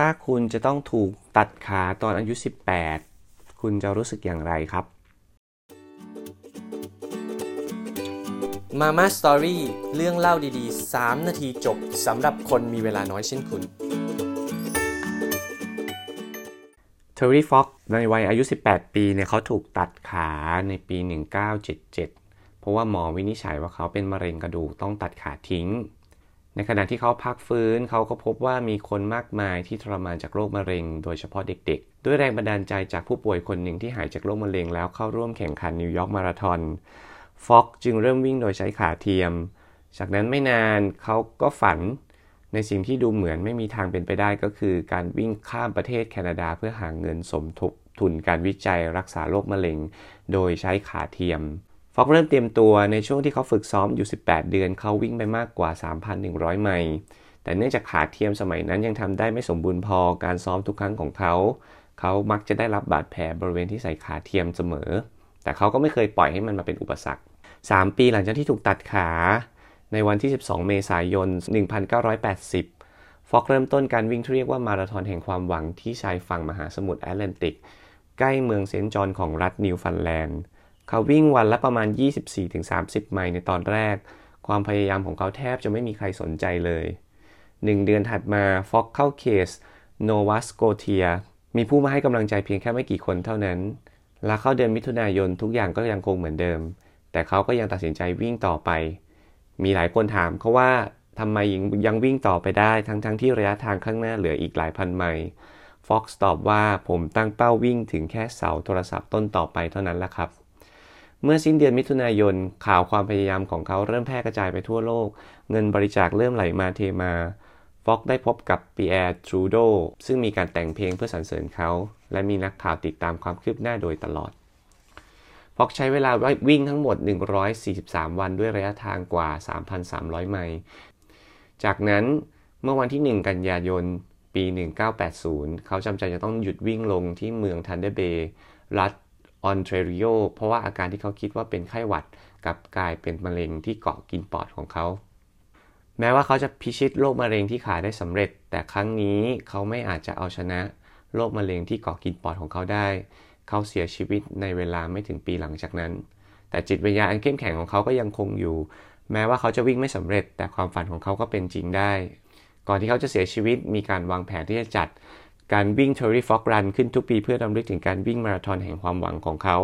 ถ้าคุณจะต้องถูกตัดขาตอนอายุ 18 คุณจะรู้สึกอย่างไรครับมาม่าสตอรี่เรื่องเล่าดีๆ 3 นาทีจบสำหรับคนมีเวลาน้อยเช่นคุณ เทอร์รี่ฟ็อกในวัยอายุ 18 ปีเนี่ยเขาถูกตัดขาในปี 1977 เพราะว่าหมอวินิจฉัยว่าเขาเป็นมะเร็งกระดูกต้องตัดขาทิ้ง ในขณะที่เขาพักฟื้นเขาก็พบว่ามีคนมากมายที่ทรมานจากโรคมะเร็ง โดยเฉพาะเด็กๆ ด้วยแรงบันดาลใจจากผู้ป่วยคนหนึ่งที่หายจากโรคมะเร็งแล้วเข้าร่วมแข่งขันนิวยอร์กมาราธอนฟ็อกจึงเริ่มวิ่งโดยใช้ขาเทียม จากนั้นไม่นานเขาก็ฝันในสิ่งที่ดูเหมือนไม่มีทางเป็นไปได้ก็คือ การวิ่งข้ามประเทศแคนาดาเพื่อหาเงินสมทบทุนการวิจัยรักษาโรคมะเร็ง โดยใช้ขาเทียม ฟอกเริ่มเตรียมตัวในช่วงที่เขาฝึกซ้อมอยู่ 18 เดือน เขาวิ่งไปมากกว่า 3,100 ไมล์แต่เนื่องจากขาเทียมสมัยนั้นยังทำได้ไม่สมบูรณ์พอการซ้อมทุกครั้งของเขา เขามักจะได้รับบาดแผลบริเวณที่ใส่ขาเทียมเสมอ แต่เขาก็ไม่เคยปล่อยให้มันมาเป็นอุปสรรค 3 ปีหลังจากที่ถูกตัดขา ในวันที่ 12 เมษายน 1980 ฟอกเริ่มต้นการวิ่งที่เรียกว่ามาราธอนแห่งความหวังที่ชายฝั่งมหาสมุทรแอตแลนติก ใกล้เมืองเซนต์จอห์นของรัฐนิวฟันแลนด์ เขาวิ่งวันละประมาณ 24-30 ไมล์ในตอนแรก ความพยายามของเขาแทบจะไม่มีใครสนใจเลยหนึ่งเดือนถัดมาฟ็อกซ์เข้าเขตโนวาสโกเทียมีผู้มาให้กำลังใจเพียงแค่ไม่กี่คนเท่านั้น และเข้าเดือนมิถุนายนทุกอย่างก็ยังคงเหมือนเดิม แต่เขาก็ยังตัดสินใจวิ่งต่อไป มีหลายคนถามเขาว่าทำไมยังยังวิ่งต่อไปได้ทั้งๆที่ระยะทางข้างหน้าเหลืออีกหลายพันไมล์ฟ็อกซ์ตอบว่าผมตั้งเป้าวิ่งถึงแค่เสาโทรศัพท์ต้นต่อไปเท่านั้นแหละครับ เมื่อสิ้นเดือนมิถุนายนข่าวความพยายามของเขาเริ่มแพร่กระจายไปทั่วโลก เงินบริจาคเริ่มไหลมาเทมาฟ็อกซ์ได้พบกับปีแอร์ทรูโดซึ่งมีการแต่งเพลงเพื่อสรรเสริญเขา และมีนักข่าวติดตามความคืบหน้าโดยตลอดฟ็อกซ์ใช้เวลาวิ่งทั้งหมด 143 วันด้วยระยะทางกว่า 3,300 ไมล์จากนั้นเมื่อวันที่ 1 กันยายน ปี 1980 เขาจำใจจะต้องหยุดวิ่งลงที่เมืองทันเดอร์เบย์รัฐ ออนเทรริโอเพราะว่าอาการที่เขาคิดว่าเป็นไข้หวัดกลับกลายเป็นมะเร็งที่เกาะกินปอดของเขา แม้ว่าเขาจะพิชิตโรคมะเร็งที่ขาได้สำเร็จ แต่ครั้งนี้เขาไม่อาจจะเอาชนะโรคมะเร็งที่เกาะกินปอดของเขาได้ เขาเสียชีวิตในเวลาไม่ถึงปีหลังจากนั้น แต่จิตวิญญาณอันเข้มแข็งของเขาก็ยังคงอยู่ แม้ว่าเขาจะวิ่งไม่สำเร็จ แต่ความฝันของเขาก็เป็นจริงได้ ก่อนที่เขาจะเสียชีวิตมีการวางแผนที่จะจัด การวิ่ง t e r r y Fox Run ขึ้นทุกปีเพื่อรำลึกถึงการวิ่งมาราธอนแห่งความหวังของเขา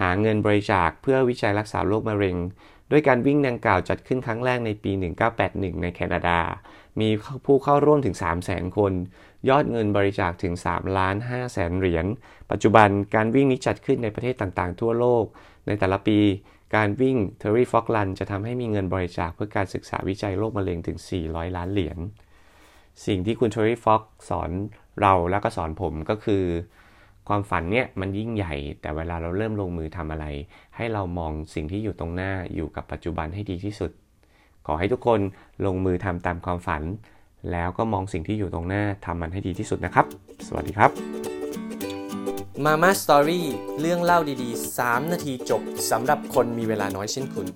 หาเงินบริจาคเพื่อวิจัยรักษาโรคมะเร็ง ด้วยการวิ่งดังกล่าวจัดขึ้นครั้งแรกในปี 1981 ในแคนาดา มีผู้เข้าร่วมถึง 300,000 คน ยอดเงินบริจาคถึง3ล้าน5แสนเหรียญ ปัจจุบันการวิ่งนี้จัดขึ้นในประเทศต่างๆ ทั่วโลก ในแต่ละปีการวิ่ง t e r r y Fox Run จะทำให้มีเงินบริจาคเพื่อการศึกษาวิจัยโรคมะเร็งถึง 400 ล้านเหรียญ สิ่งที่คุณ t e r r y Fox สอนเราแล้วก็สอนผมก็คือ ความฝันเนี่ยมันยิ่งใหญ่ แต่เวลาเราเริ่มลงมือทำอะไร ให้เรามองสิ่งที่อยู่ตรงหน้าอยู่กับปัจจุบันให้ดีที่สุด ขอให้ทุกคนลงมือทำตามความฝัน แล้วก็มองสิ่งที่อยู่ตรงหน้าทำมันให้ดีที่สุดนะครับ สวัสดีครับมาม่าสตอรี่เรื่องเล่าดีๆ 3 นาทีจบสำหรับคนมีเวลาน้อยเช่นคุณ